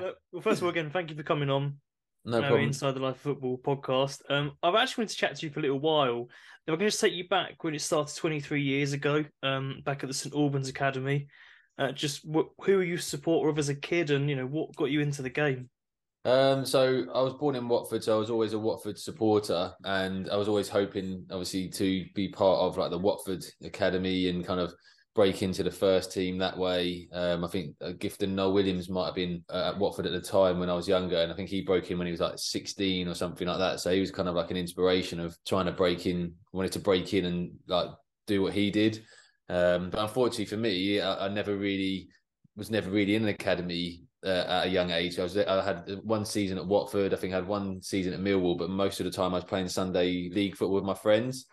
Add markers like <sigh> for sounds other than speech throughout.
well, first of all, again, thank you for coming on. No uh, problem. Inside the Life of Football podcast. Um, I've actually wanted to chat to you for a little while. If I can just take you back when it started 23 years ago, um, back at the St Albans Academy. Uh, just wh- who were you a supporter of as a kid, and you know what got you into the game? Um, so I was born in Watford, so I was always a Watford supporter, and I was always hoping, obviously, to be part of like the Watford academy and kind of break into the first team that way. Um, I think uh, Gifton Noel Williams might have been uh, at Watford at the time when I was younger, and I think he broke in when he was like 16 or something like that. So he was kind of like an inspiration of trying to break in, wanted to break in and like do what he did. Um, but unfortunately for me, I, I never really was never really in an academy uh, at a young age. I was I had one season at Watford. I think I had one season at Millwall, but most of the time I was playing Sunday league football with my friends.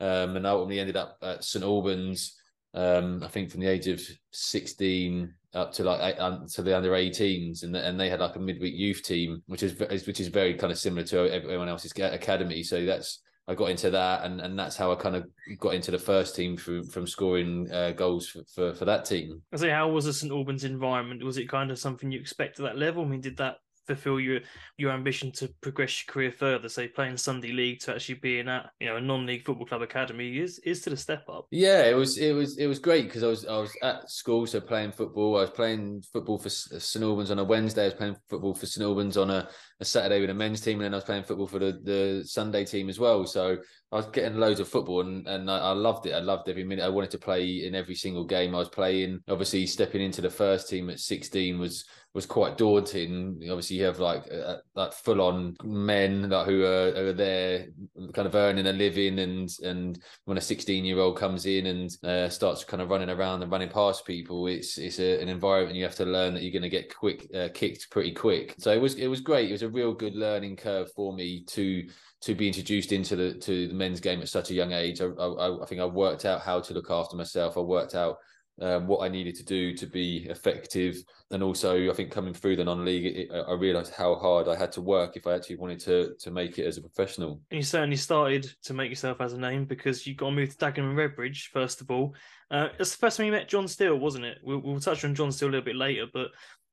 Um, and I ultimately ended up at St Albans. Um, I think from the age of sixteen up to like to the under 18s, and and they had like a midweek youth team, which is which is very kind of similar to everyone else's academy. So that's I got into that, and, and that's how I kind of got into the first team from from scoring uh, goals for, for, for that team. I say, how was the St Albans environment? Was it kind of something you expect at that level? I mean, did that fulfill your your ambition to progress your career further? Say, playing Sunday league to actually being at you know a non-league football club academy is is to the step up. Yeah, it was it was it was great because I was I was at school, so playing football. I was playing football for uh, St Albans on a Wednesday. I was playing football for St Albans on a, a Saturday with a men's team, and then I was playing football for the the Sunday team as well. So I was getting loads of football and, and I, I, loved it. I loved every minute. I wanted to play in every single game I was playing. Obviously, stepping into the first team at 16 was was quite daunting. Obviously, you have like uh, like full on men like, who are, are there, kind of earning a living, and and when a 16 year old comes in and uh, starts kind of running around and running past people, it's it's a, an environment you have to learn that you're going to get quick uh, kicked pretty quick. So it was it was great. It was a real good learning curve for me to to be introduced into the to the men's game at such a young age. I, I, I think I worked out how to look after myself. I worked out um, what I needed to do to be effective, and also I think coming through the non-league, it, I realised how hard I had to work if I actually wanted to to make it as a professional. And you certainly started to make yourself as a name because you got moved to Dagenham and Redbridge first of all. Uh, it's the first time you met John Still, wasn't it? We'll, we'll touch on John Still a little bit later, but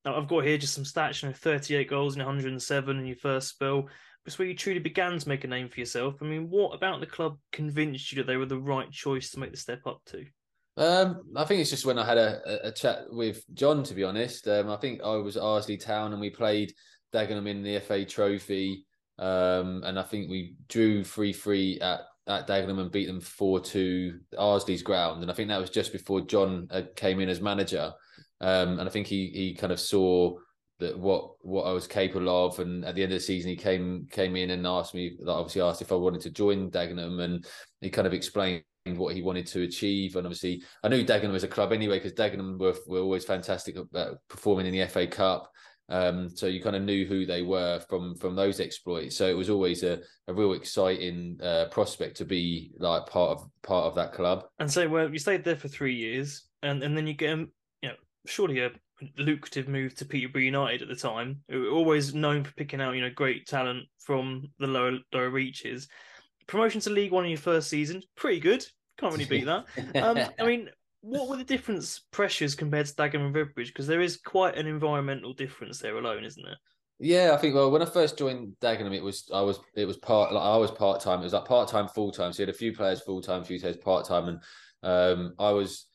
I've got here just some stats. You know, 38 goals in 107 in your first spell it's where you truly began to make a name for yourself. I mean, what about the club convinced you that they were the right choice to make the step up to? Um, I think it's just when I had a, a chat with John, to be honest. Um, I think I was at Arlesey Town and we played Dagenham in the FA Trophy. Um, and I think we drew 3 3 at, at Dagenham and beat them 4 2 Arlesey's ground. And I think that was just before John came in as manager. Um, and I think he, he kind of saw that what what I was capable of. And at the end of the season, he came came in and asked me, obviously asked if I wanted to join Dagenham, and he kind of explained what he wanted to achieve. And obviously, I knew Dagenham was a club anyway because Dagenham were were always fantastic at performing in the FA Cup. Um, so you kind of knew who they were from from those exploits. So it was always a, a real exciting uh, prospect to be like part of part of that club. And so, well, you stayed there for three years, and and then you get, you know, surely a lucrative move to Peterborough United at the time. Always known for picking out, you know, great talent from the lower lower reaches. Promotion to League One in your first season, pretty good. Can't really beat that. Um, I mean, what were the difference pressures compared to Dagenham and Redbridge? Because there is quite an environmental difference there alone, isn't there? Yeah, I think well when I first joined Dagenham, it was I was it was part like I was part time. It was like part time, full time. So you had a few players full time, few players part time, and um, I was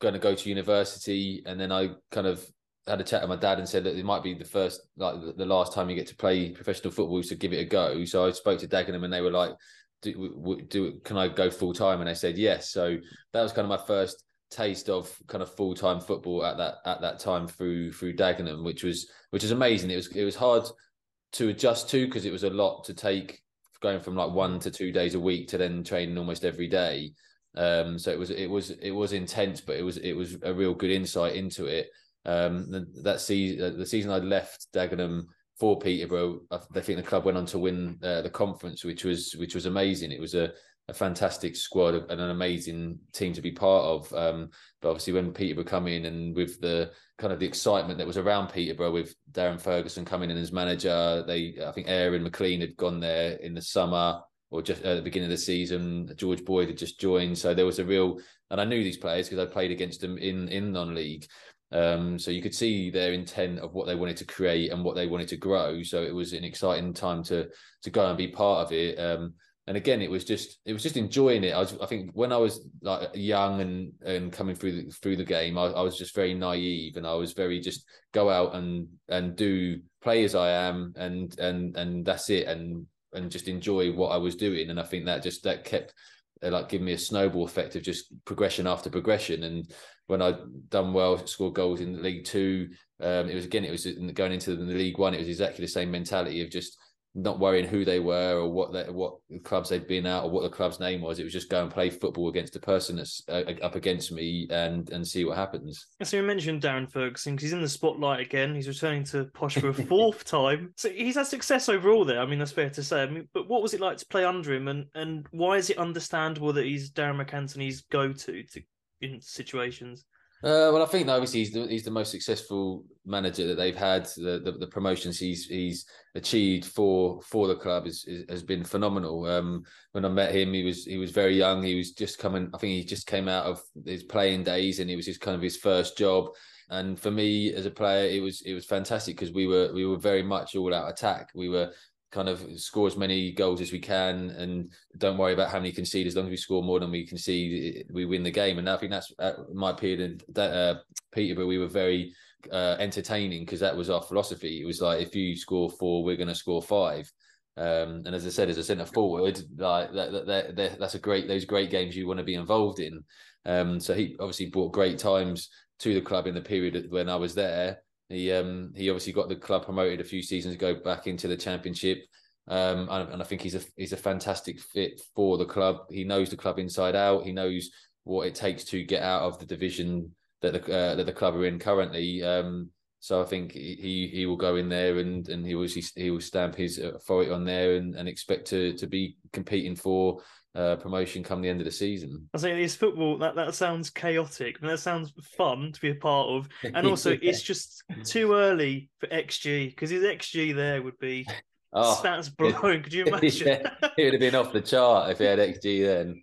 going to go to university, and then I kind of had a chat with my dad and said that it might be the first, like the last time you get to play professional football, so give it a go. So I spoke to Dagenham, and they were like, "Do, do can I go full time?" And I said yes. So that was kind of my first taste of kind of full time football at that at that time through through Dagenham, which was which is amazing. It was it was hard to adjust to because it was a lot to take going from like one to two days a week to then training almost every day. Um, so it was it was it was intense, but it was it was a real good insight into it. Um, that season, the season I left Dagenham for Peterborough, I think the club went on to win uh, the conference, which was which was amazing. It was a, a fantastic squad and an amazing team to be part of. Um, but obviously, when Peterborough come in and with the kind of the excitement that was around Peterborough with Darren Ferguson coming in as manager, they I think Aaron McLean had gone there in the summer or just at the beginning of the season. George Boyd had just joined, so there was a real and I knew these players because I played against them in in non-league. Um, so you could see their intent of what they wanted to create and what they wanted to grow. So it was an exciting time to to go and be part of it. Um, and again, it was just it was just enjoying it. I was I think when I was like young and and coming through the, through the game, I, I was just very naive and I was very just go out and and do play as I am and and and that's it and and just enjoy what I was doing. And I think that just that kept uh, like giving me a snowball effect of just progression after progression. And when I done well, scored goals in League Two, um, it was again it was going into the League One. It was exactly the same mentality of just not worrying who they were or what they, what clubs they'd been at or what the club's name was. It was just go and play football against the person that's uh, up against me and and see what happens. So you mentioned Darren Ferguson because he's in the spotlight again. He's returning to Posh for a <laughs> fourth time. So he's had success overall there. I mean, that's fair to say. I mean, but what was it like to play under him, and and why is it understandable that he's Darragh MacAnthony's go to to in situations? Uh, well, I think obviously he's the, he's the most successful manager that they've had. The, the, the promotions he's he's achieved for for the club is, is, has been phenomenal. Um, when I met him, he was he was very young. He was just coming. I think he just came out of his playing days, and it was just kind of his first job. And for me as a player, it was it was fantastic because we were we were very much all out attack. We were kind of score as many goals as we can and don't worry about how many concede as long as we score more than we concede we win the game. And I think that's my period in uh, we were very uh, entertaining because that was our philosophy. It was like if you score four we're going to score five. Um, and as I said as a centre forward like that, that, that, that's a great those great games you want to be involved in. Um, so he obviously brought great times to the club in the period when I was there he um he obviously got the club promoted a few seasons ago back into the championship. Um, and, and I think he's a he's a fantastic fit for the club. He knows the club inside out. He knows what it takes to get out of the division that the uh, that the club are in currently. Um, so I think he he will go in there and and he will he will stamp his authority on there and, and expect to to be competing for uh, promotion come the end of the season. I say it's football. That that sounds chaotic, and that sounds fun to be a part of. And also, <laughs> yeah. it's just too early for XG because his XG there would be <laughs> oh, stats blown. <laughs> Could you imagine? yeah, it would have been off the chart if he had XG then.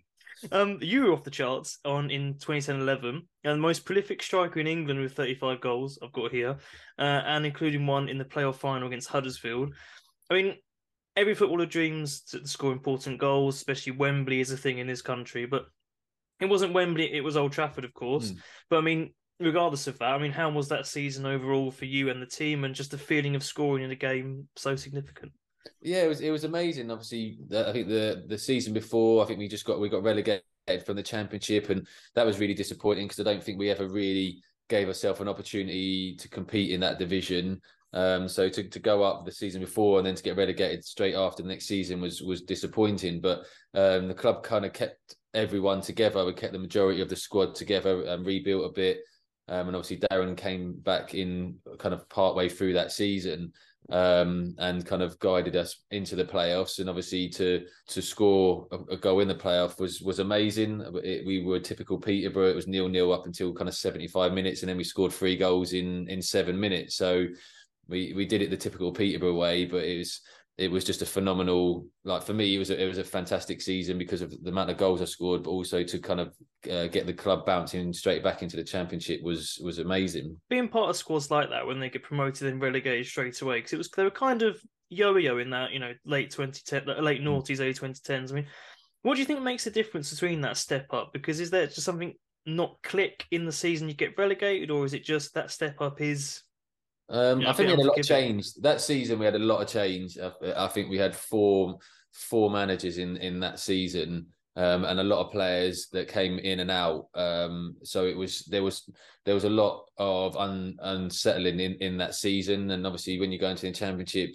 Um, you were off the charts on in 2010-11, and the most prolific striker in England with 35 goals. I've got here, uh, and including one in the playoff final against Huddersfield. I mean, every footballer dreams to score important goals, especially Wembley is a thing in this country. But it wasn't Wembley; it was Old Trafford, of course. Mm. But I mean, regardless of that, I mean, how was that season overall for you and the team, and just the feeling of scoring in a game so significant? Yeah, it was it was amazing. Obviously, I think the the season before, I think we just got we got relegated from the championship, and that was really disappointing because I don't think we ever really gave ourselves an opportunity to compete in that division. Um, so to, to go up the season before and then to get relegated straight after the next season was was disappointing. But um, the club kind of kept everyone together. We kept the majority of the squad together and rebuilt a bit. Um, and obviously Darren came back in kind of part way through that season um, and kind of guided us into the playoffs. And obviously to to score a, a goal in the playoff was was amazing. It, we were typical Peterborough. It was nil nil up until kind of seventy five minutes, and then we scored three goals in in seven minutes. So we we did it the typical Peterborough way, but it was it was just a phenomenal like for me it was a, it was a fantastic season because of the amount of goals I scored, but also to kind of uh, get the club bouncing straight back into the championship was was amazing. Being part of squads like that when they get promoted and relegated straight away because it was they were kind of yo-yo in that you know late 2010 late mm. noughties early 2010s. I mean, what do you think makes a difference between that step up? Because is there just something not click in the season you get relegated, or is it just that step up is um, yeah, I think we had a lot of change that season. We had a lot of change. I, I think we had four four managers in in that season, um, and a lot of players that came in and out. Um, so it was there was there was a lot of un, unsettling in in that season, and obviously when you go into the championship,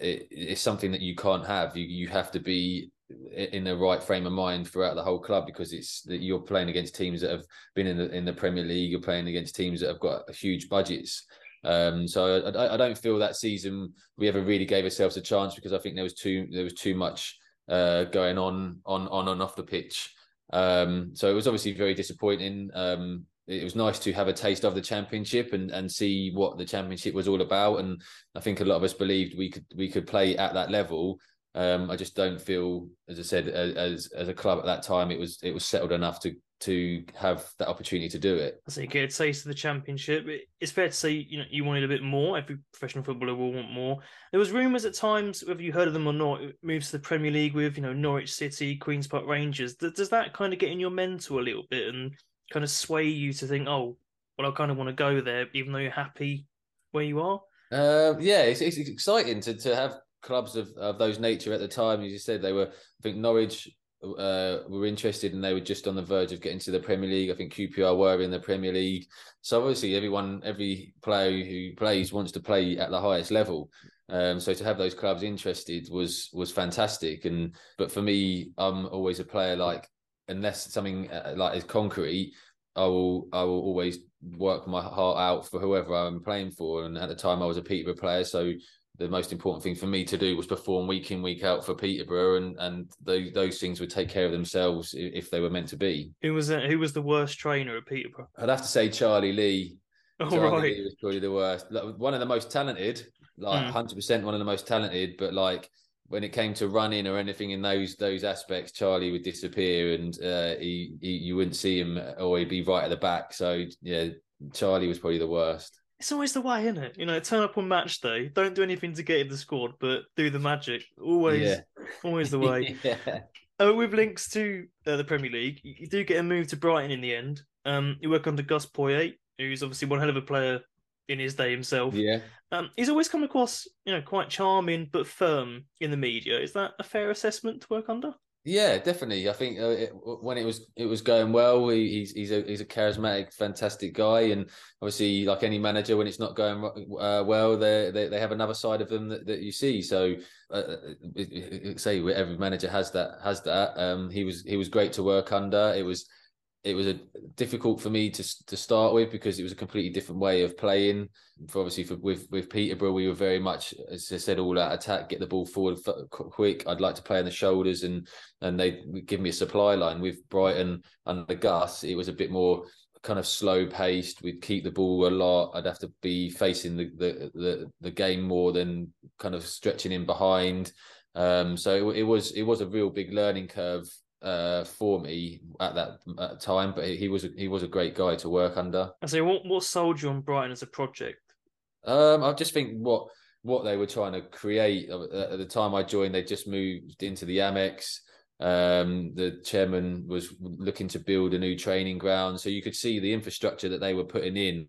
it, it's something that you can't have. You you have to be in the right frame of mind throughout the whole club because it's that you're playing against teams that have been in the in the Premier League. You're playing against teams that have got huge budgets. Um, so I, I, don't feel that season we ever really gave ourselves a chance because I think there was too there was too much uh, going on on on and off the pitch. Um, so it was obviously very disappointing. Um, it was nice to have a taste of the championship and and see what the championship was all about. And I think a lot of us believed we could we could play at that level. Um, I just don't feel, as I said, as as a club at that time, it was it was settled enough to to have that opportunity to do it. So you get a taste of the championship. It's fair to say you know you wanted a bit more. Every professional footballer will want more. There was rumours at times, whether you heard of them or not, it moves to the Premier League with you know Norwich City, Queens Park Rangers. Does that kind of get in your mental a little bit and kind of sway you to think, oh, well, I kind of want to go there, even though you're happy where you are? Uh, yeah, it's, it's exciting to to have clubs of, of those nature at the time. As you said, they were. I think Norwich uh, were interested and they were just on the verge of getting to the Premier League. I think QPR were in the Premier League. So obviously, everyone, every player who plays wants to play at the highest level. Um, so to have those clubs interested was was fantastic. And but for me, I'm always a player like unless something uh, like is concrete, I will I will always work my heart out for whoever I'm playing for. And at the time, I was a Peterborough player, so the most important thing for me to do was perform week in week out for Peterborough, and and those those things would take care of themselves if they were meant to be. Who was uh, who was the worst trainer at Peterborough? I'd have to say Charlie Lee. Oh, Charlie right. Lee was probably the worst. One of the most talented, like hmm. hundred mm. percent one of the most talented, but like when it came to running or anything in those those aspects, Charlie would disappear, and uh, he, he you wouldn't see him, or he'd be right at the back. So yeah, Charlie was probably the worst it's always the way, isn't it? You know, turn up on match day, don't do anything to get in the squad, but do the magic. Always, yeah. always the <laughs> way. yeah. Uh, with links to uh, the Premier League, you do get a move to Brighton in the end. Um, you work under Gus Poyet, who's obviously one hell of a player in his day himself. Yeah. Um, he's always come across, you know, quite charming but firm in the media. Is that a fair assessment to work under? Yeah, definitely. I think uh, it, when it was it was going well, he, he's he's a he's a charismatic, fantastic guy, and obviously, like any manager, when it's not going uh, well, they, they they have another side of them that, that you see. So, uh, uh say every manager has that has that. Um, he was he was great to work under. It was it was a difficult for me to to start with because it was a completely different way of playing. For obviously, for, with with Peterborough, we were very much, as I said, all out attack, get the ball forward quick. I'd like to play on the shoulders, and and they give me a supply line. With Brighton under Gus, it was a bit more kind of slow paced. We'd keep the ball a lot. I'd have to be facing the the the, the game more than kind of stretching in behind. Um, so it, it was it was a real big learning curve uh, for me at that time, but he was a, he was a great guy to work under. I say, what what sold you on Brighton as a project? Um, I just think what what they were trying to create at the time I joined, they just moved into the Amex. Um, the chairman was looking to build a new training ground, so you could see the infrastructure that they were putting in.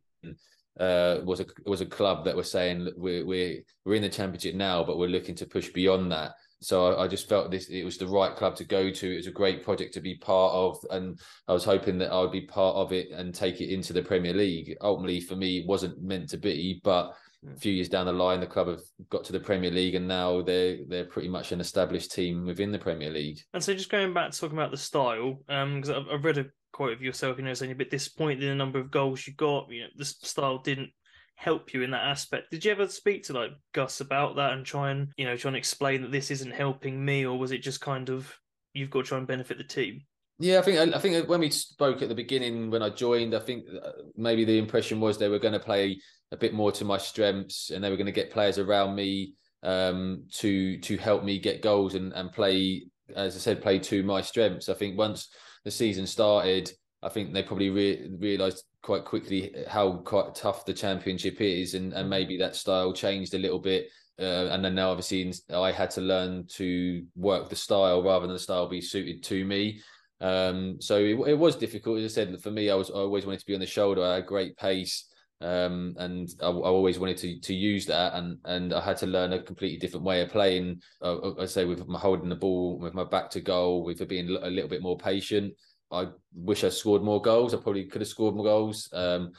Uh, was a was a club that was saying we're we're we're in the championship now, but we're looking to push beyond that. So I, I, just felt this it was the right club to go to. It was a great project to be part of, and I was hoping that I would be part of it and take it into the Premier League. Ultimately, for me, it wasn't meant to be, but a few years down the line, the club have got to the Premier League, and now they're they're pretty much an established team within the Premier League. And so, just going back to talking about the style, because um, I've, I've read a quote of yourself, you know, saying you're a bit disappointed in the number of goals you got. You know, the style didn't help you in that aspect. Did you ever speak to like Gus about that and try and you know try and explain that this isn't helping me, or was it just kind of you've got to try and benefit the team? Yeah, I think I think when we spoke at the beginning when I joined, I think uh, maybe the impression was they were going to play a bit more to my strengths and they were going to get players around me um, to to help me get goals and and play as I said play to my strengths. I think once the season started, I think they probably re- realized quite quickly how quite tough the championship is, and, and maybe that style changed a little bit. Uh, and then now, obviously, I had to learn to work the style rather than the style be suited to me. Um, so it, it, was difficult. As I said, for me, I was I always wanted to be on the shoulder. I had great pace, um, and I, I, always wanted to to use that. And and I had to learn a completely different way of playing. Uh, I say with my holding the ball, with my back to goal, with being a little bit more patient. I wish I scored more goals. I probably could have scored more goals. Um,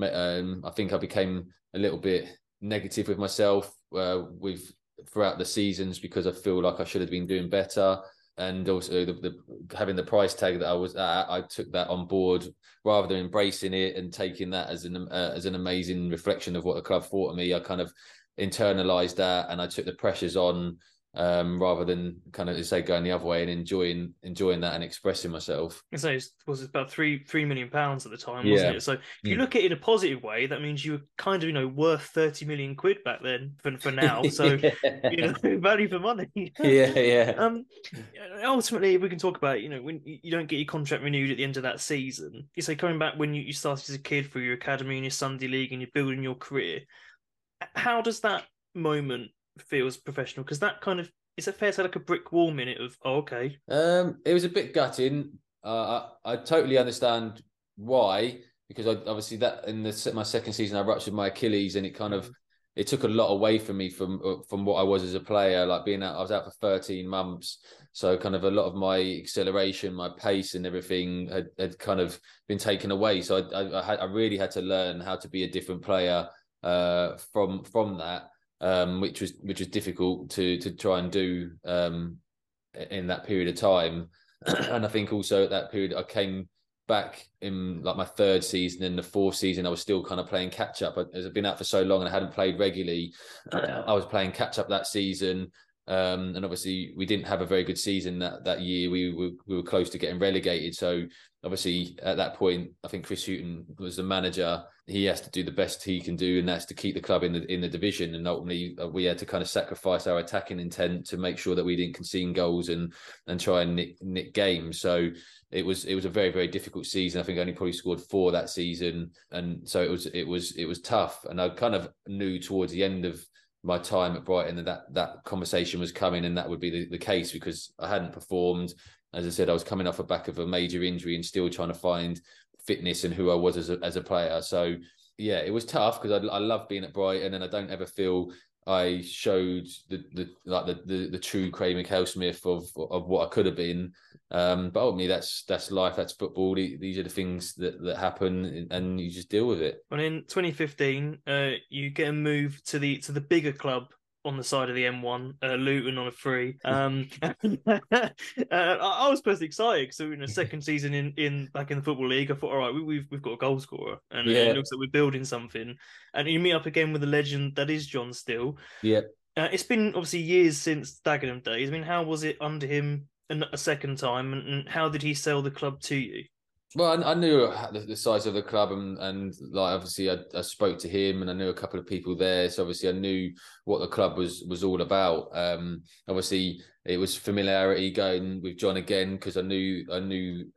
um, I think I became a little bit negative with myself uh, with throughout the seasons because I feel like I should have been doing better. And also the, the having the price tag that I was at, I took that on board rather than embracing it and taking that as an uh, as an amazing reflection of what the club thought of me. I kind of internalized that and I took the pressures on um, rather than kind of say going the other way and enjoying enjoying that and expressing myself. So it was about three three million pounds at the time, wasn't yeah. it? So if you mm. look at it in a positive way, that means you were kind of you know worth thirty million quid back then for for now. <laughs> So yeah. you know <laughs> value for money. yeah, yeah. <laughs> Um, ultimately, we can talk about you know when you don't get your contract renewed at the end of that season. You say coming back when you, you started as a kid through your academy and your Sunday league and you're building your career. How does that moment feels professional because that kind of is it fair to like a brick wall minute of oh, okay. Um it was a bit gutting. Uh, I, I totally understand why because I obviously that in the my second season I ruptured my Achilles and it kind of mm. it took a lot away from me from uh, from what I was as a player like being out I was out for 13 months. So kind of a lot of my acceleration my pace and everything had, had kind of been taken away. So I, I, I, had, I really had to learn how to be a different player uh, from from that um, which was which was difficult to to try and do um, in that period of time. <clears throat> and I think also at that period I came back in like my third season and the fourth season I was still kind of playing catch up. As I've been out for so long and I hadn't played regularly <clears throat> I was playing catch up that season um, and obviously, we didn't have a very good season that, that year. We were we were close to getting relegated. So obviously, at that point, I think Chris Hughton was the manager. He has to do the best he can do, and that's to keep the club in the in the division. And ultimately, uh, we had to kind of sacrifice our attacking intent to make sure that we didn't concede goals and and try and nick, nick games. So it was it was a very very difficult season. I think I only probably scored four that season, and so it was it was it was tough. And I kind of knew towards the end of my time at Brighton that that, that conversation was coming and that would be the, the case because I hadn't performed. As I said, I was coming off the back of a major injury and still trying to find fitness and who I was as a, as a player. So yeah, it was tough because I, I love being at Brighton and I don't ever feel I showed the the like the the, the true Craig Mackail-Smith of of what I could have been. Um, but ultimately, that's that's life. That's football. These are the things that that happen, and you just deal with it. And in 2015, uh, you get a move to the to the bigger club on the side of the M1, uh, Luton on a free. <laughs> Um, <laughs> uh, I, was personally excited because in a second <laughs> season in, in back in the football league, I thought, all right, we, we've we've got a goal scorer, and yeah. it looks like we're building something. And you meet up again with the legend that is John Still. Yeah, uh, it's been obviously years since Dagenham days. I mean, how was it under him a second time, and how did he sell the club to you? Well, I, I knew the, size of the club, and, and like obviously, I, I, spoke to him, and I knew a couple of people there. So obviously, I knew what the club was was all about. Um, obviously, it was familiarity going with John again because I knew I knew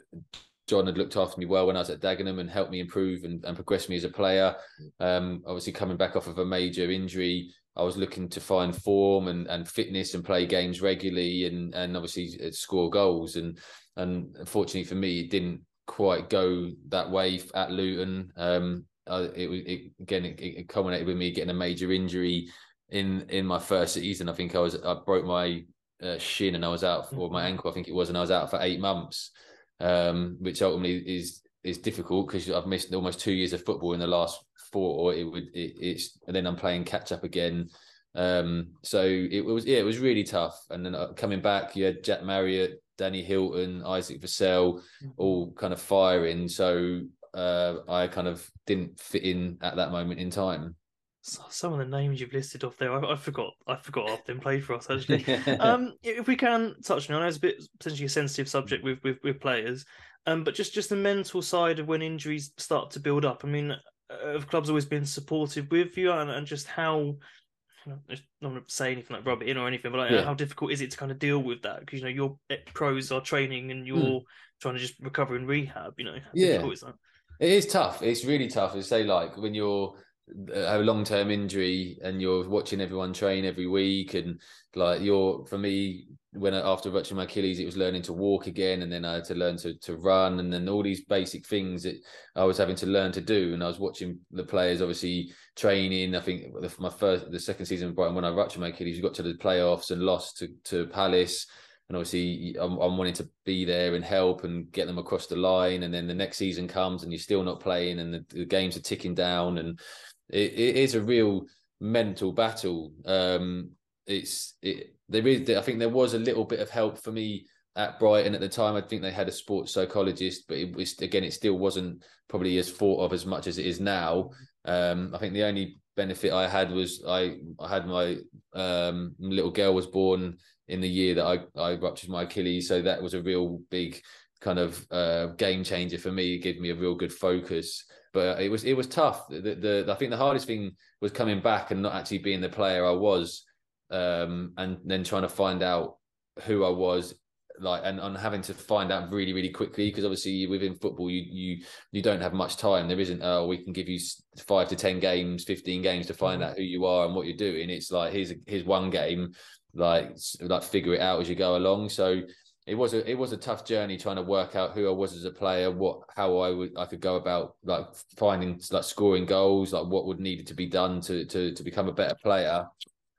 John had looked after me well when I was at Dagenham and helped me improve and, and progress me as a player. Um, obviously, coming back off of a major injury, I was looking to find form and, and fitness and play games regularly and and obviously score goals. And and unfortunately for me, it didn't quite go that way at Luton. Um, uh, it, it again it, it, culminated with me getting a major injury in in my first season. I think I was I broke my uh, shin and I was out for my mm-hmm. ankle. I think it was, and I was out for eight months, um, which ultimately is is difficult because I've missed almost two years of football in the last four. It would it, it's and then I'm playing catch up again. Um, so it was yeah, it was really tough. And then uh, coming back, you had Jack Marriott, Danny Hylton, Isaac Vassell, mm-hmm. all kind of firing. So uh, I kind of didn't fit in at that moment in time. Some of the names you've listed off there, I, I forgot. I forgot half them played for us actually. <laughs> um, if we can touch on, I know it's a bit potentially a sensitive subject with with, with players, um, but just just the mental side of when injuries start to build up. I mean, uh, have clubs always been supportive with you, and, and just how I'm not going to say anything like rub it in or anything, but like, yeah. how difficult is it to kind of deal with that? Because you know your pros are training and you're mm. trying to just recover and rehab. You know, how yeah, is it is tough. It's really tough. To say like when you're Uh, a long term injury and you're watching everyone train every week and like you're for me when I, after rupturing my Achilles, it was learning to walk again, and then I had to learn to to run, and then all these basic things that I was having to learn to do. And I was watching the players obviously training. I think my first, the second season, Brighton, when I ruptured my Achilles, you got to the playoffs and lost to to Palace. And obviously, I'm, I'm wanting to be there and help and get them across the line. And then the next season comes, and you're still not playing, and the, the games are ticking down, and it, it is a real mental battle. Um, it's it there is I think there was a little bit of help for me at Brighton at the time. I think they had a sports psychologist, but it was again it still wasn't probably as thought of as much as it is now. Um, I think the only benefit I had was I I had my um, little girl was born in the year that I I ruptured my Achilles, so that was a real big kind of uh, game changer for me. It gave me a real good focus. But it was it was tough. The, the, I think the hardest thing was coming back and not actually being the player I was, um, and then trying to find out who I was like and, and having to find out really really quickly because obviously within football you you you don't have much time there isn't oh we can give you five to ten games 15 games to find mm-hmm. out who you are and what you're doing it's like here's here's one game like like figure it out as you go along so it was a it was a tough journey trying to work out who I was as a player, what how I would I could go about like finding like scoring goals, like what would needed to be done to to to become a better player.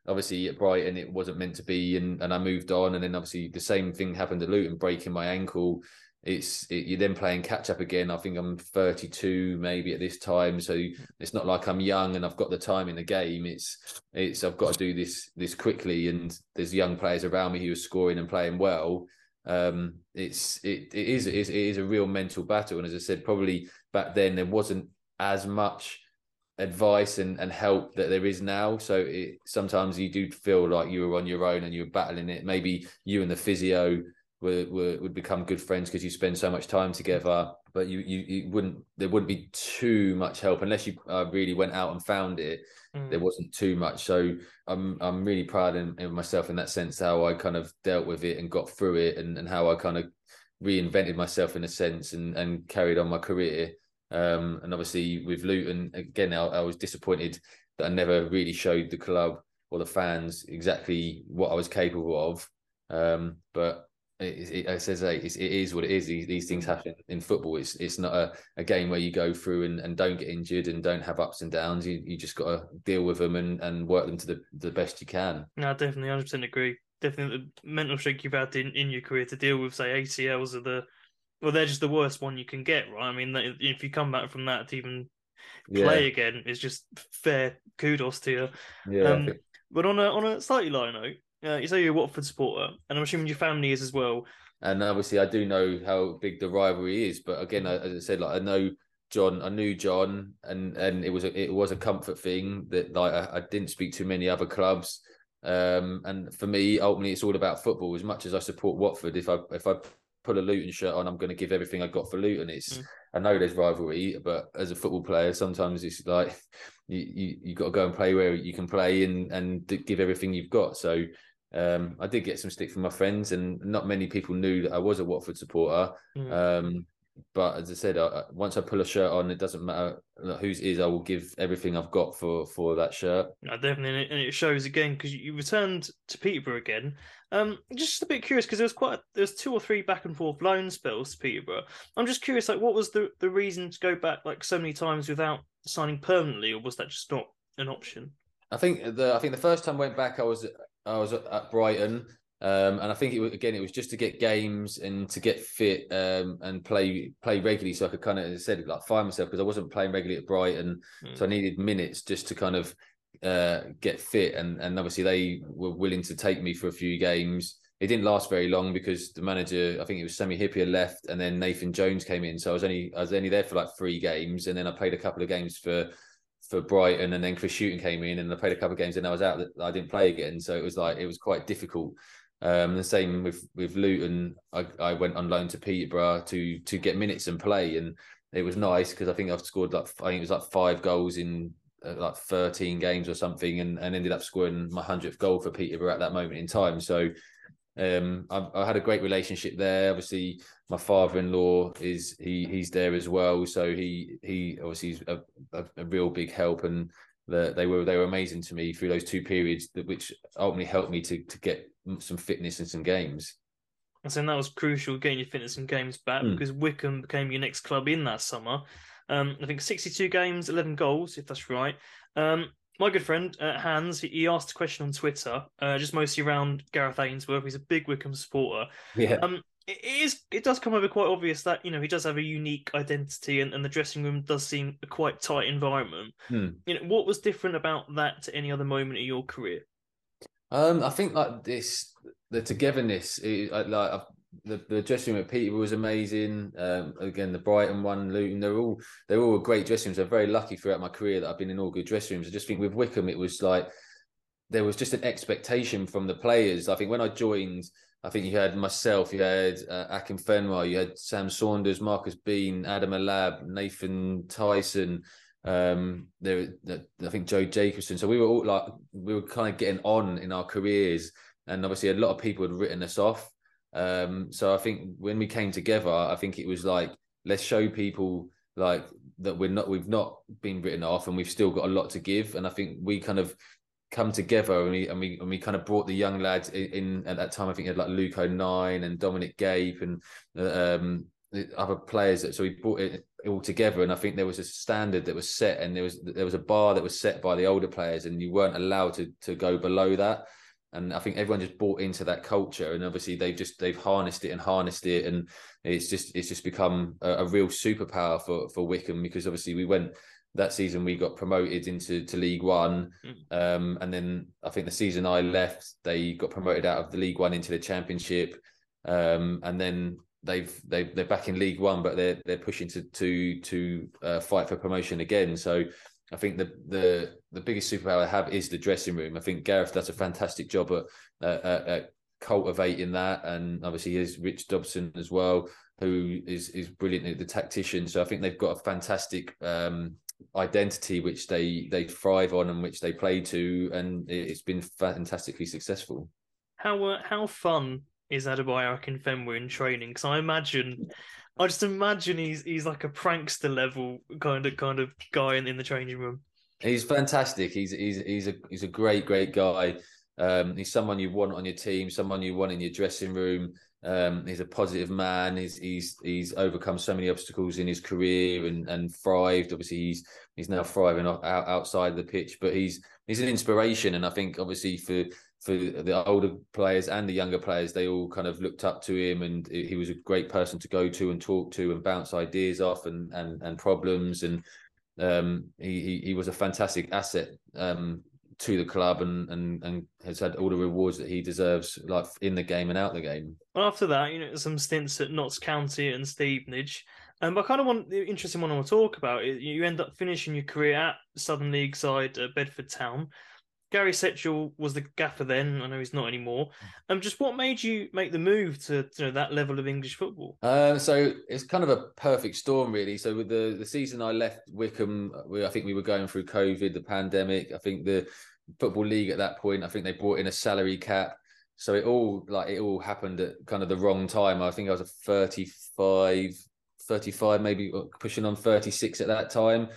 Obviously at Brighton it wasn't meant to be, and and I moved on, and then obviously the same thing happened at Luton, breaking my ankle. It's it, you're then playing catch up again. I think I'm 32 maybe at this time, so it's not like I'm young and I've got the time in the game. It's it's I've got to do this this quickly, and there's young players around me who are scoring and playing well um, it's it, it is it is it is a real mental battle. And as I said, probably back then there wasn't as much advice and, and help that there is now. So it, sometimes you do feel like you were on your own and you're battling it. Maybe you and the physio were, were would become good friends because you spend so much time together. But you, you you wouldn't there wouldn't be too much help unless you uh, really went out and found it. Mm. There wasn't too much. So I'm I'm really proud in, in, myself in that sense how I kind of dealt with it and got through it and, and how I kind of reinvented myself in a sense and and carried on my career. Um, and obviously with Luton again, I, I was disappointed that I never really showed the club or the fans exactly what I was capable of. Um, but it, it, says it is what it is. These, these, things happen in football. It's it's not a, a game where you go through and, and don't get injured and don't have ups and downs. You you just got to deal with them and, and work them to the, the best you can. No, definitely, hundred percent agree. Definitely, the mental strength you've had in, in your career to deal with, say, ACLs are the well, they're just the worst one you can get, right? I mean, if you come back from that to even play yeah. again, it's just fair kudos to you. Yeah. Um, but on a on a slightly lighter note, uh, you say you're a Watford supporter, and I'm assuming your family is as well. And obviously, I do know how big the rivalry is. But again, as I said, like I know John, I knew John, and and it was a, it was a comfort thing that like I, I didn't speak to many other clubs. Um, and for me, ultimately, it's all about football. As much as I support Watford, if I if I put a Luton shirt on, I'm going to give everything I got for Luton. It's mm. I know there's rivalry, but as a football player, sometimes it's like <laughs> you you, you got to go and play where you can play and and give everything you've got. So um, I did get some stick from my friends, and not many people knew that I was a Watford supporter. Mm. Um, but as I said, I, once I pull a shirt on, it doesn't matter whose is. I will give everything I've got for for that shirt. No, definitely, and it shows again because you returned to Peterborough again. Um, just a bit curious because there was quite there was two or three back and forth loan spells to Peterborough. I'm just curious, like, what was the the reason to go back like so many times without signing permanently, or was that just not an option? I think the I think the first time I went back, I was I was at Brighton, um, and I think it was again it was just to get games and to get fit um, and play play regularly, so I could kind of as I said like find myself because I wasn't playing regularly at Brighton, mm. so I needed minutes just to kind of uh, get fit, and and obviously they were willing to take me for a few games. It didn't last very long because the manager, I think it was Sami Hyypiä left, and then Nathan Jones came in. So I was only I was only there for like three games, and then I played a couple of games for for Brighton, and then Chris Hughton came in, and I played a couple of games, and I was out. That I didn't play again, so it was like it was quite difficult. Um, the same with with Luton. I, I went on loan to Peterborough to to get minutes and play, and it was nice because I think I've scored like I think it was like five goals in uh, like 13 games or something, and, and ended up scoring my hundredth goal for Peterborough at that moment in time. So um, I, I, had a great relationship there. Obviously, my father-in-law is he he's there as well, so he he obviously is a, a, a real big help, and the, they were they were amazing to me through those two periods, that which ultimately helped me to to get some fitness and some games. And so that was crucial getting your fitness and games back mm. because Wycombe became your next club in that summer. Um, I think 62 games, 11 goals, if that's right. Um, my good friend uh, Hans, he asked a question on Twitter, uh, just mostly around Gareth Ainsworth. He's a big Wycombe supporter. Yeah. Um, it is. It does come over quite obvious that you know he does have a unique identity, and, and the dressing room does seem a quite tight environment. Hmm. You know, what was different about that to any other moment in your career? Um, I think like this, the togetherness. It, like the, the dressing room at Peterborough was amazing. Um, again, the Brighton one, Luton, they're all they're all great dressing rooms. I'm very lucky throughout my career that I've been in all good dressing rooms. I just think with Wycombe, it was like there was just an expectation from the players. I think when I joined, I think you had myself, you had uh, Akinfenwa, you had Sam Saunders, Marcus Bean, Adam El-Abd, Nathan Tyson. Um, there, I think Joe Jacobson. So we were all like, we were kind of getting on in our careers, and obviously a lot of people had written us off. Um, so I think when we came together, I think it was like let's show people like that we're not we've not been written off and we've still got a lot to give. And I think we kind of come together and we and we and we kind of brought the young lads in, in at that time. I think had like Luke O'Nien and Dominic Gape and um, other players. So we brought it all together, and I think there was a standard that was set, and there was there was a bar that was set by the older players, and you weren't allowed to to go below that and I think everyone just bought into that culture, and obviously they've just they've harnessed it and harnessed it, and it's just it's just become a, a, real superpower for for Wycombe because obviously we went that season we got promoted into to League One, mm. um, and then I think the season I left they got promoted out of the League One into the Championship, um, and then they've they they're back in League One, but they're they're pushing to to to uh, fight for promotion again. So I think the the the biggest superpower I have is the dressing room. I think Gareth does a fantastic job at, at, at cultivating that, and obviously there's Rich Dobson as well, who is is brilliant the tactician. So I think they've got a fantastic um, identity which they they thrive on and which they play to, and it's been fantastically successful. How uh, how fun is Adebayo Akinfenwa in training? Because I imagine I just imagine he's he's like a prankster level kind of kind of guy in, in the changing room. He's fantastic. He's he's he's a he's a great great guy. Um, he's someone you want on your team, someone you want in your dressing room. Um, he's a positive man. He's he's he's overcome so many obstacles in his career and and thrived. Obviously, he's he's now thriving out, outside the pitch, but he's he's an inspiration. And I think obviously for for the older players and the younger players, they all kind of looked up to him, and he was a great person to go to and talk to and bounce ideas off and and and problems. And um, he, he, was a fantastic asset um, to the club, and and and has had all the rewards that he deserves, like in the game and out the game. Well, After that, you know, some stints at Notts County and Stevenage. Um, but I kind of want the interesting one I want to talk about is you end up finishing your career at Southern League side uh, Bedford Town. Gary Setchell was the gaffer then. I know he's not anymore. Um, just what made you make the move to you know that level of English football? Uh, so it's kind of a perfect storm, really. So with the the season I left Wycombe, we, I think we were going through COVID, the pandemic. I think the football league at that point, I think they brought in a salary cap. So it all like it all happened at kind of the wrong time. I think I was a 35, 35, maybe pushing on 36 at that time.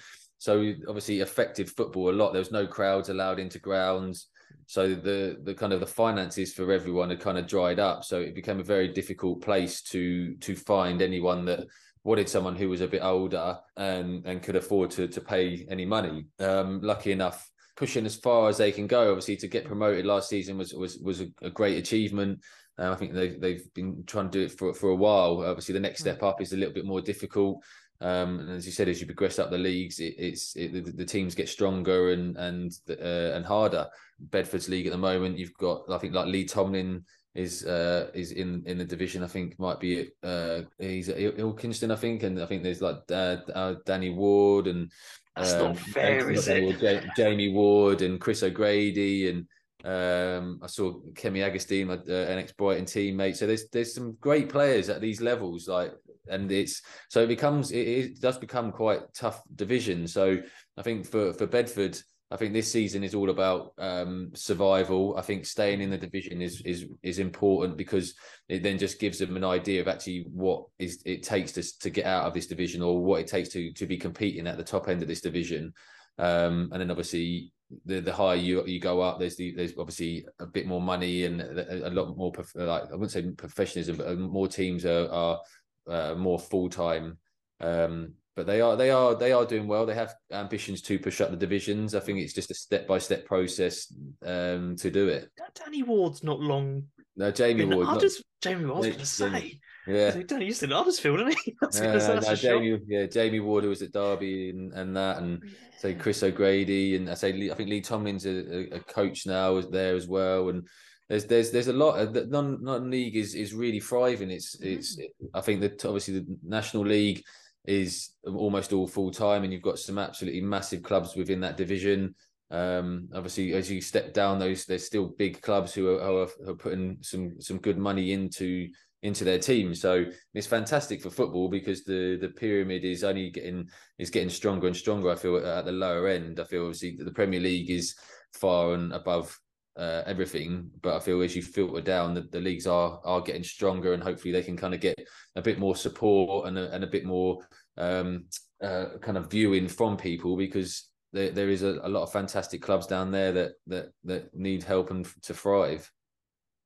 So obviously affected football a lot. There was no crowds allowed into grounds. So the the kind of the finances for everyone had kind of dried up. So it became a very difficult place to to find anyone that wanted someone who was a bit older and and could afford to to pay any money. Um, lucky enough, pushing as far as they can go. Obviously, to get promoted last season was was was a, a great achievement. Uh, I think they've they've been trying to do it for for a while. Obviously, the next step up is a little bit more difficult. Um, and as you said, as you progress up the leagues, it, it's it, the, the, teams get stronger and and uh, and harder. Bedford's league at the moment, you've got I think like Lee Tomlin is uh, is in in the division. I think might be uh, he's at Ilkeston, I think, and I think there's like uh, uh Danny Ward and that's um, not fair, is it? Jamie Ward and Chris O'Grady and um, I saw Kemy Agustien, my uh, an ex Brighton teammate. So there's there's some great players at these levels, like and it's so it becomes it, it does become quite tough division. So I think for for Bedford, I think this season is all about um, survival. I think staying in the division is is is important because it then just gives them an idea of actually what is it takes to to get out of this division or what it takes to to be competing at the top end of this division. Um, and then obviously the the higher you you go up, there's the there's obviously a bit more money and a, a lot more like I wouldn't say professionalism, but more teams are are uh, more full time. Um, but they are they are they are doing well. They have ambitions to push up the divisions. I think it's just a step by step process um, to do it. Danny Ward's not long. No, Jamie Ward. I just Jamie Ward. I was going to say. Yeah, Danny used to Huddersfield, didn't he? <laughs> That's, yeah, that's no, Jamie, yeah, Jamie Ward who was at Derby and, and that, and yeah. say Chris O'Grady, and I say I think Lee Tomlin's a, a coach now there as well, and there's there's there's a lot of the non non league is is really thriving. It's it's I think that obviously the national league is almost all full time, and you've got some absolutely massive clubs within that division. Um, obviously, as you step down those, there's still big clubs who are, who are, who are putting some some good money into into their team. So it's fantastic for football because the the pyramid is only getting is getting stronger and stronger. I feel at the lower end. I feel obviously the Premier League is far and above uh, everything, but I feel as you filter down, the, the leagues are are getting stronger, and hopefully they can kind of get a bit more support and a, and a bit more um, uh, kind of viewing from people because there, there is a, a lot of fantastic clubs down there that that that need help and to thrive.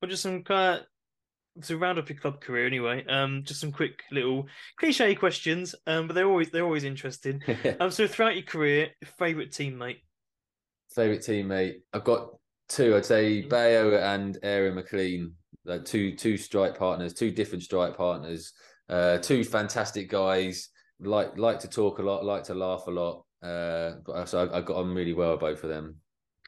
Well, just some kind of to round up your club career anyway. Um, just some quick little cliche questions. Um, but they're always they're always interesting. <laughs> um, so throughout your career, favorite teammate. Favorite teammate. I've got two. I'd say mm-hmm. Bayo and Aaron McLean. Like two two strike partners, two different strike partners. Uh, two fantastic guys. Like like to talk a lot, like to laugh a lot. Uh, so I, I got on really well with both of them.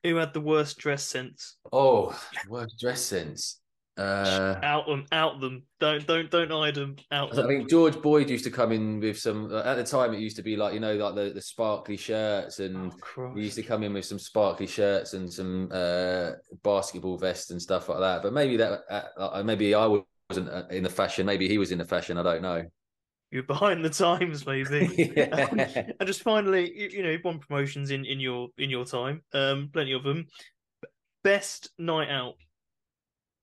Who had the worst dress sense? Oh, worst dress sense. Uh, out them, out them. Don't, don't, don't hide them. Out. Them. I think George Boyd used to come in with some. At the time, it used to be like you know, like the, the sparkly shirts, and oh, he used to come in with some sparkly shirts and some uh, basketball vests and stuff like that. But maybe that, uh, maybe I wasn't uh, in the fashion. Maybe he was in the fashion. I don't know. You're behind the times, maybe. <laughs> yeah. um, and just finally, you, you know, you've won promotions in in your in your time. Um, plenty of them. Best night out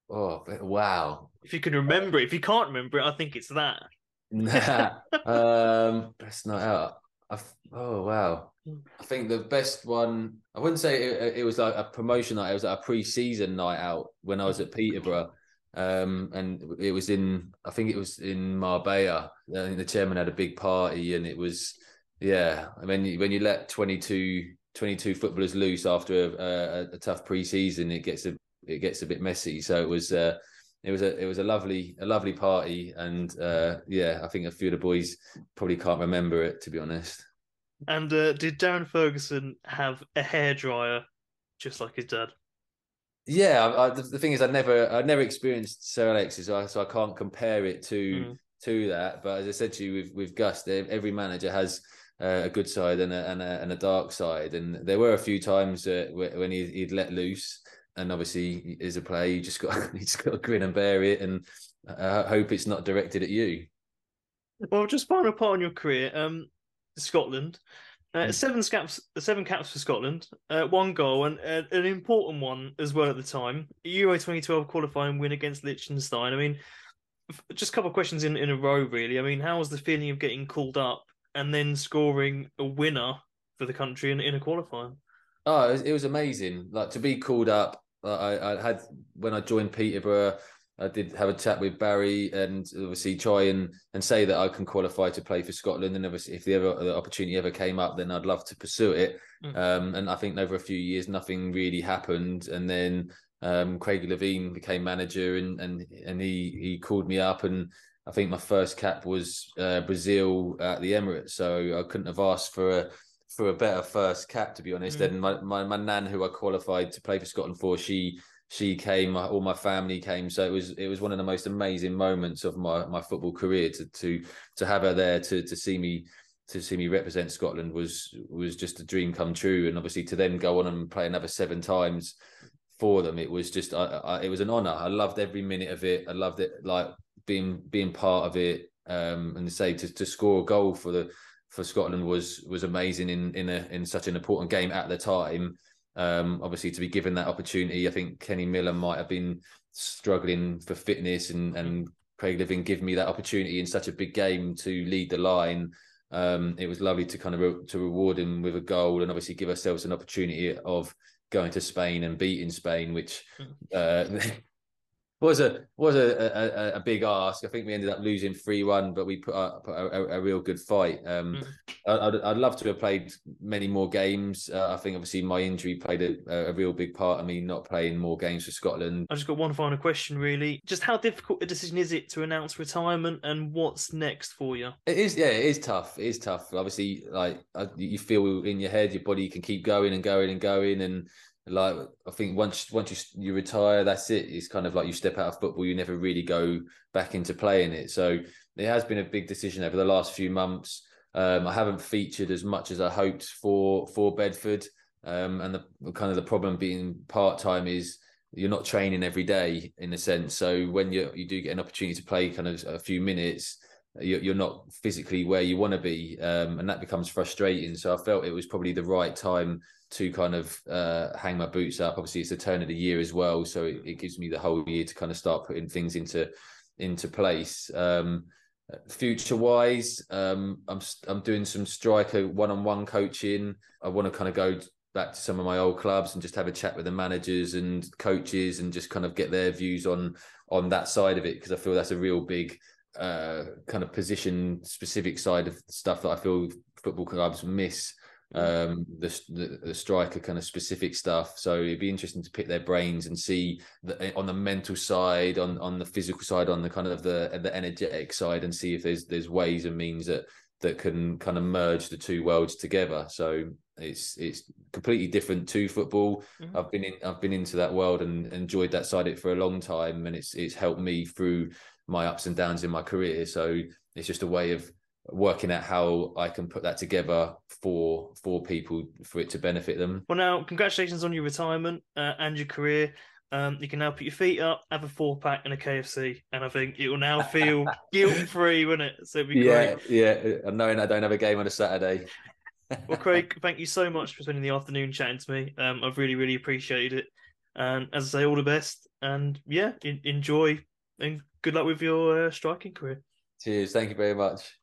Oh wow! If you can remember it, if you can't remember it, I think it's that. nah, <laughs> um, best night out. I've, oh wow! I think the best one. I wouldn't say it, it was like a promotion night. It was like a pre-season night out when I was at Peterborough, um, and it was in. I think it was in Marbella. I think the chairman had a big party, and it was yeah. I mean, when you let 22, 22 footballers loose after a, a, a tough pre-season, it gets a it gets a bit messy. So it was uh, it was a it was a lovely a lovely party, and uh, yeah, I think a few of the boys probably can't remember it to be honest. And uh, did Darren Ferguson have a hairdryer just like his dad? Yeah, I, the, the, thing is, I never I never experienced Sir Alex's, so I, so I can't compare it to mm. to that. But as I said to you, with with Gus, every manager has. Uh, a good side and a, and a, and a dark side, and there were a few times uh, when he, he'd let loose, and obviously as a player, you just <laughs> got you just got to grin and bear it, and uh, hope it's not directed at you. Well, just final part on your career, um, Scotland, uh, hmm. seven caps, seven caps for Scotland, uh, one goal, and uh, an important one as well at the time. Euro 2012 qualifying win against Liechtenstein. I mean, just a couple of questions in, in a row, really. I mean, how was the feeling of getting called up and then scoring a winner for the country in, in a qualifying? Oh, it was, it was amazing! Like to be called up I, I had when I joined Peterborough, I did have a chat with Barry and obviously try and, and say that I can qualify to play for Scotland. And obviously, if the ever the opportunity ever came up, then I'd love to pursue it. Mm. Um, and I think over a few years, nothing really happened. And then um, Craig Levein became manager, and and and he he called me up, and I think my first cap was uh, Brazil at the Emirates. So I couldn't have asked for a for a better first cap, to be honest. Mm. And my, my, my nan, who I qualified to play for Scotland for, she she came, all my family came. So it was it was one of the most amazing moments of my, my football career to to to have her there to to see me to see me represent Scotland was was just a dream come true. And obviously to then go on and play another seven times for them, it was just I, I, it was an honor. I loved every minute of it. I loved it like being being part of it. Um, and to say to to score a goal for the for Scotland was was amazing in in a in such an important game at the time. Um, obviously, to be given that opportunity, I think Kenny Miller might have been struggling for fitness, and and Craig Levein give me that opportunity in such a big game to lead the line. Um, it was lovely to kind of re- to reward him with a goal, and obviously give ourselves an opportunity of going to Spain and beating Spain, which hmm. uh, <laughs> was a was a, a, a, big ask. I think we ended up losing three one, but we put up a, a, a, real good fight. Um, mm. I, would I'd love to have played many more games. Uh, I think obviously my injury played a, a real big part of me not playing more games for Scotland. I've just got one final question, really. Just how difficult a decision is it to announce retirement, and what's next for you? It is, yeah, it is tough. It is tough. Obviously, like you feel in your head, your body can keep going and going and going, and like I think once once you you retire, that's it. It's kind of like you step out of football, you never really go back into playing it. So it has been a big decision over the last few months. Um, I haven't featured as much as I hoped for for Bedford, um, and the kind of the problem being part time is you're not training every day in a sense. So when you you do get an opportunity to play kind of a few minutes, you're not physically where you want to be, um, and that becomes frustrating. So I felt it was probably the right time to kind of uh, hang my boots up. Obviously, it's a turn of the year as well, so it, it, gives me the whole year to kind of start putting things into into place. Um, future wise, um, I'm I'm doing some striker one on one coaching. I want to kind of go back to some of my old clubs and just have a chat with the managers and coaches and just kind of get their views on on that side of it because I feel that's a real big uh, kind of position specific side of stuff that I feel football clubs miss um the, the, the striker kind of specific stuff. So it'd be interesting to pick their brains and see the, eh, on the mental side on on the physical side on the kind of the the energetic side and see if there's there's ways and means that that can kind of merge the two worlds together. So it's it's completely different to football. Mm-hmm. i've been in i've been into that world and enjoyed that side of it for a long time and it's it's helped me through my ups and downs in my career. So it's just a way of working out how I can put that together for for people for it to benefit them. Well, now congratulations on your retirement uh, and your career. Um, you can now put your feet up, have a four pack and a KFC, and I think it will now feel <laughs> guilt free, won't it? So it'd be yeah, great. Yeah, knowing I don't have a game on a Saturday. <laughs> well, Craig, <laughs> thank you so much for spending the afternoon chatting to me. Um, I've really, really appreciated it. And as I say, all the best. And yeah, enjoy and good luck with your uh, striking career. Cheers. Thank you very much.